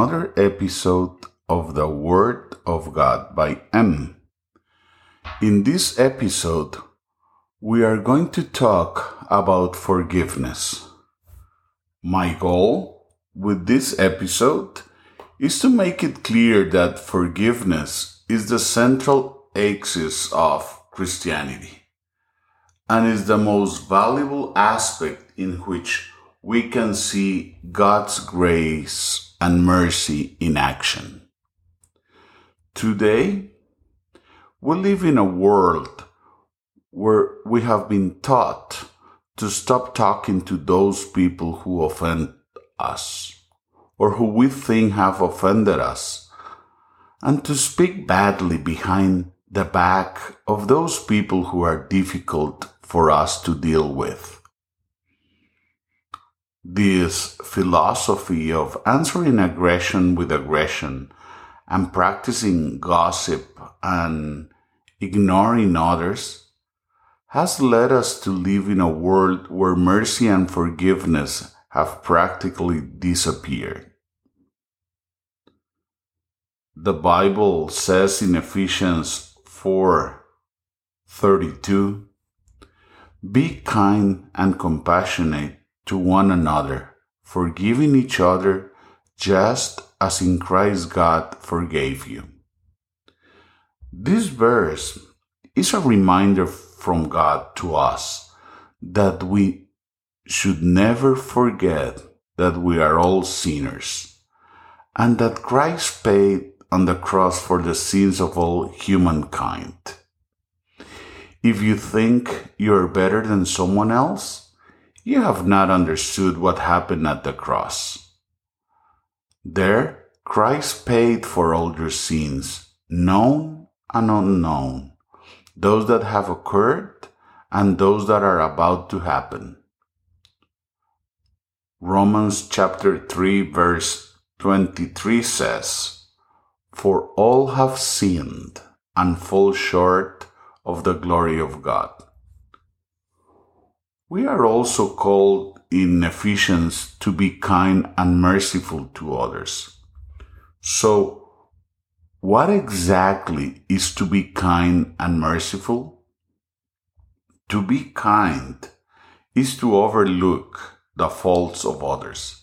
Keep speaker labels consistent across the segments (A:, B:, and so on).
A: another episode of the Word of God by M. In this episode, we are going to talk about forgiveness. My goal with this episode is to make it clear that forgiveness is the central axis of Christianity and is the most valuable aspect in which we can see God's grace and mercy in action. Today, we live in a world where we have been taught to stop talking to those people who offend us or who we think have offended us and to speak badly behind the back of those people who are difficult for us to deal with. This philosophy of answering aggression with aggression and practicing gossip and ignoring others has led us to live in a world where mercy and forgiveness have practically disappeared. The Bible says in Ephesians 4:32, "Be kind and compassionate to one another, forgiving each other just as in Christ God forgave you. This verse is a reminder from God to us that we should never forget that we are all sinners and that Christ paid on the cross for the sins of all humankind. If you think you're better than someone else, you have not understood what happened at the cross. There, Christ paid for all your sins, known and unknown, those that have occurred and those that are about to happen. Romans chapter 3 verse 23 says, For all have sinned and fall short of the glory of God. We are also called in Ephesians to be kind and merciful to others. So, what exactly is to be kind and merciful? To be kind is to overlook the faults of others,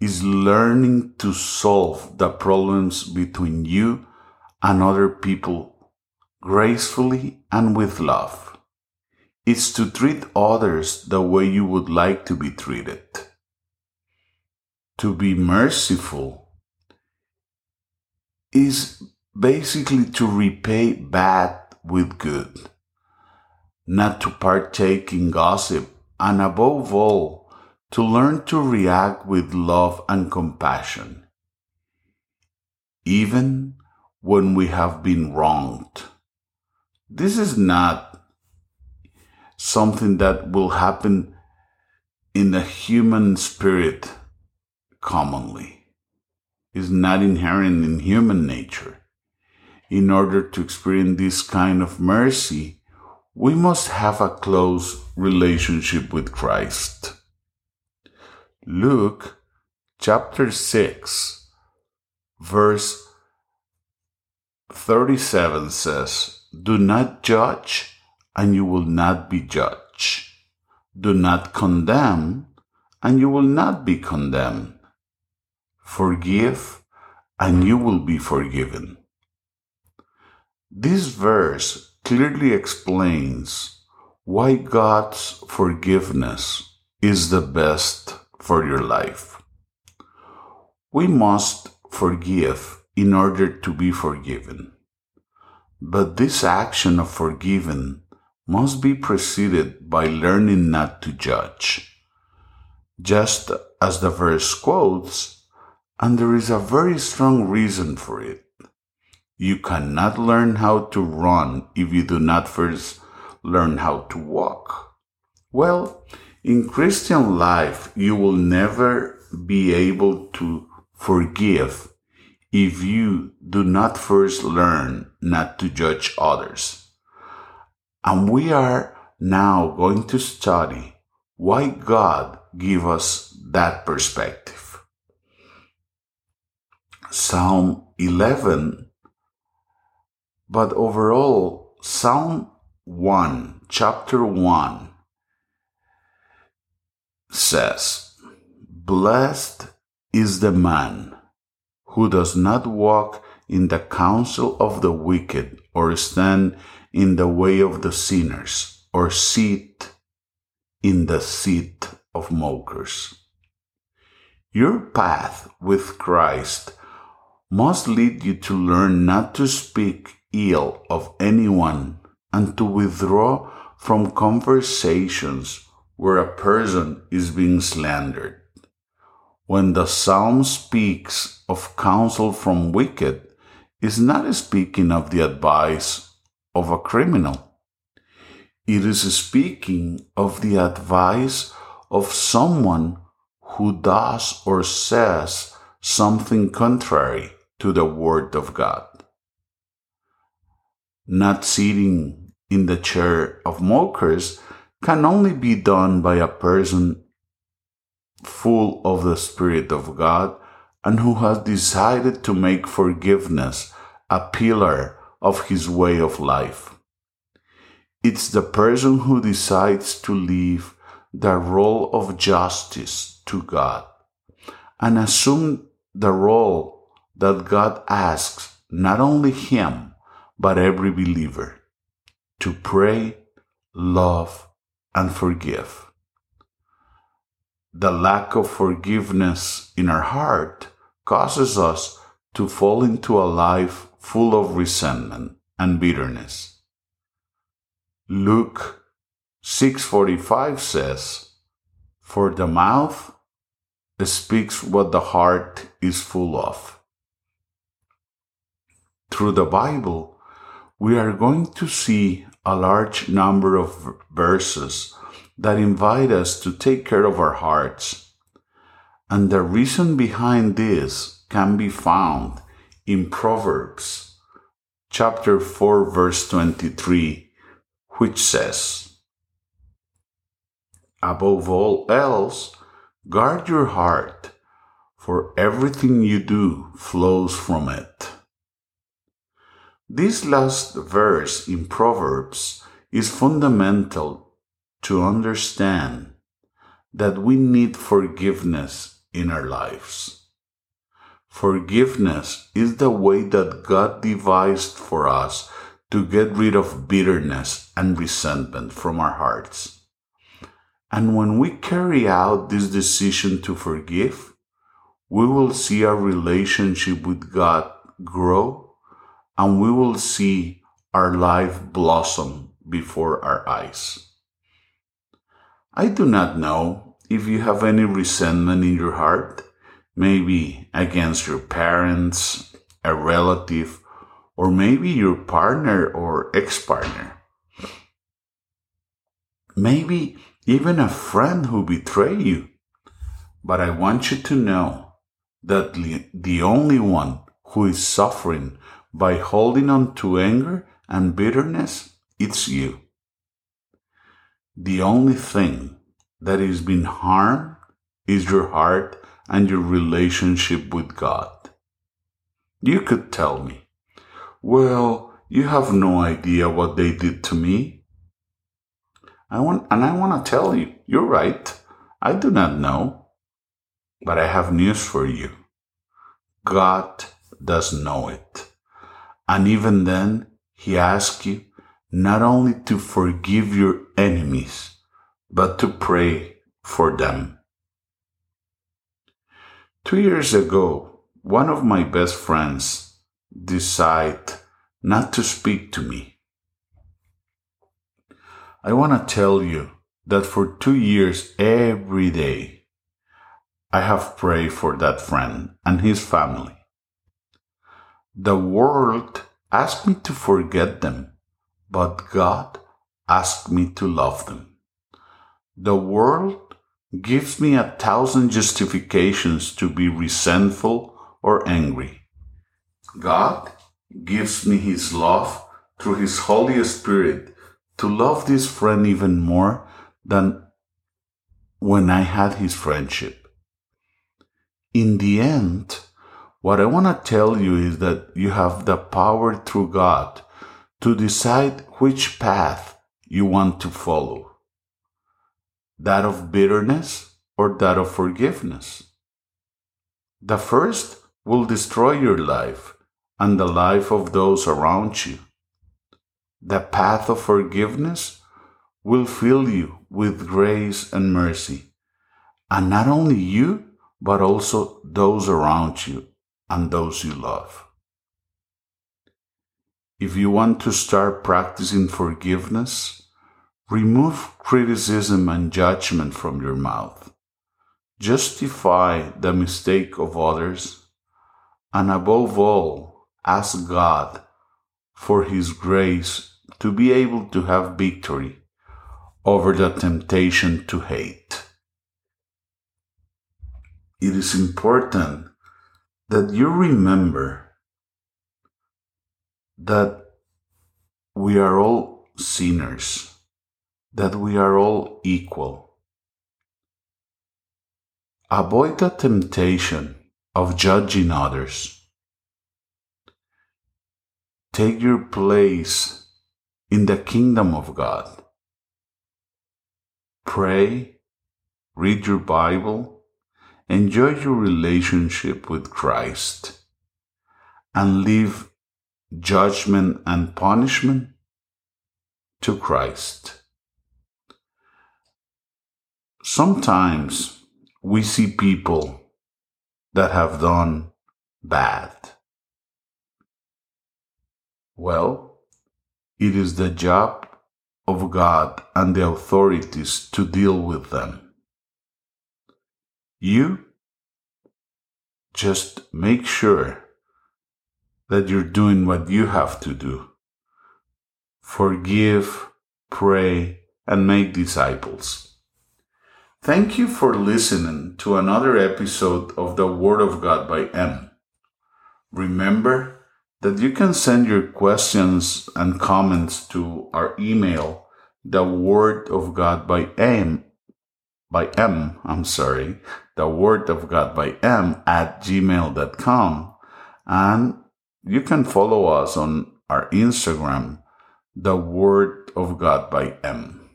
A: is learning to solve the problems between you and other people gracefully and with love is to treat others the way you would like to be treated. To be merciful is basically to repay bad with good, not to partake in gossip, and above all, to learn to react with love and compassion, even when we have been wronged. This is not something that will happen in the human spirit commonly is not inherent in human nature. In order to experience this kind of mercy, we must have a close relationship with Christ. Luke chapter 6, verse 37 says, Do not judge and you will not be judged. Do not condemn, and you will not be condemned. Forgive, and you will be forgiven. This verse clearly explains why God's forgiveness is the best for your life. We must forgive in order to be forgiven. But this action of forgiving must be preceded by learning not to judge. Just as the verse quotes, and there is a very strong reason for it. You cannot learn how to run if you do not first learn how to walk. Well, in Christian life, you will never be able to forgive if you do not first learn not to judge others. And we are now going to study why God gave us that perspective. Psalm 11, but overall, Psalm 1, chapter 1, says, Blessed is the man who does not walk in the counsel of the wicked, or stand in the way of the sinners, or sit in the seat of mockers. Your path with Christ must lead you to learn not to speak ill of anyone and to withdraw from conversations where a person is being slandered. When the psalm speaks of counsel from wicked, is not speaking of the advice of a criminal. It is speaking of the advice of someone who does or says something contrary to the Word of God. Not sitting in the chair of mockers can only be done by a person full of the Spirit of God and who has decided to make forgiveness a pillar of his way of life. It's the person who decides to leave the role of justice to God and assume the role that God asks not only him, but every believer to pray, love, and forgive. The lack of forgiveness in our heart causes us to fall into a life full of resentment and bitterness. Luke 6:45 says, "For the mouth speaks what the heart is full of." Through the Bible, we are going to see a large number of verses that invite us to take care of our hearts. And the reason behind this can be found in Proverbs chapter 4 verse 23, which says, Above all else, guard your heart, for everything you do flows from it. This last verse in Proverbs is fundamental to understand that we need forgiveness in our lives. Forgiveness is the way that God devised for us to get rid of bitterness and resentment from our hearts. And when we carry out this decision to forgive, we will see our relationship with God grow and we will see our life blossom before our eyes. I do not know if you have any resentment in your heart maybe against your parents, a relative, or maybe your partner or ex partner. Maybe even a friend who betrayed you. But I want you to know that the only one who is suffering by holding on to anger and bitterness, it's you. The only thing that is being harmed is your heart and your relationship with God. You could tell me, well, you have no idea what they did to me. I want, and I want to tell you, you're right. I do not know. But I have news for you. God does know it. And even then, He asks you not only to forgive your enemies, but to pray for them. Two years ago, one of my best friends decided not to speak to me. I want to tell you that for two years, every day, I have prayed for that friend and his family. The world asked me to forget them, but God asked me to love them. The world gives me a thousand justifications to be resentful or angry. God gives me His love through His Holy Spirit to love this friend even more than when I had His friendship. In the end, What I want to tell you is that you have the power through God to decide which path you want to follow that of bitterness or that of forgiveness. The first will destroy your life and the life of those around you. The path of forgiveness will fill you with grace and mercy, and not only you, but also those around you and those you love. If you want to start practicing forgiveness, remove criticism and judgment from your mouth. Justify the mistake of others, and above all, ask God for His grace to be able to have victory over the temptation to hate. It is important that you remember that we are all sinners, that we are all equal. Avoid the temptation of judging others. Take your place in the kingdom of God. Pray, read your Bible, enjoy your relationship with Christ, and leave judgment and punishment to Christ. Sometimes we see people that have done bad. Well, it is the job of God and the authorities to deal with them. You just make sure that you're doing what you have to do. Forgive, pray, and make disciples. Thank you for listening to another episode of the Word of God by M. Remember that you can send your questions and comments to our email, the Word of God by M, by M, I'm sorry, the Word of God by M at gmail.com. And you can follow us on our Instagram, the Word of God by M.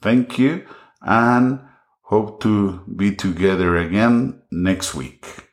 A: Thank you and hope to be together again next week.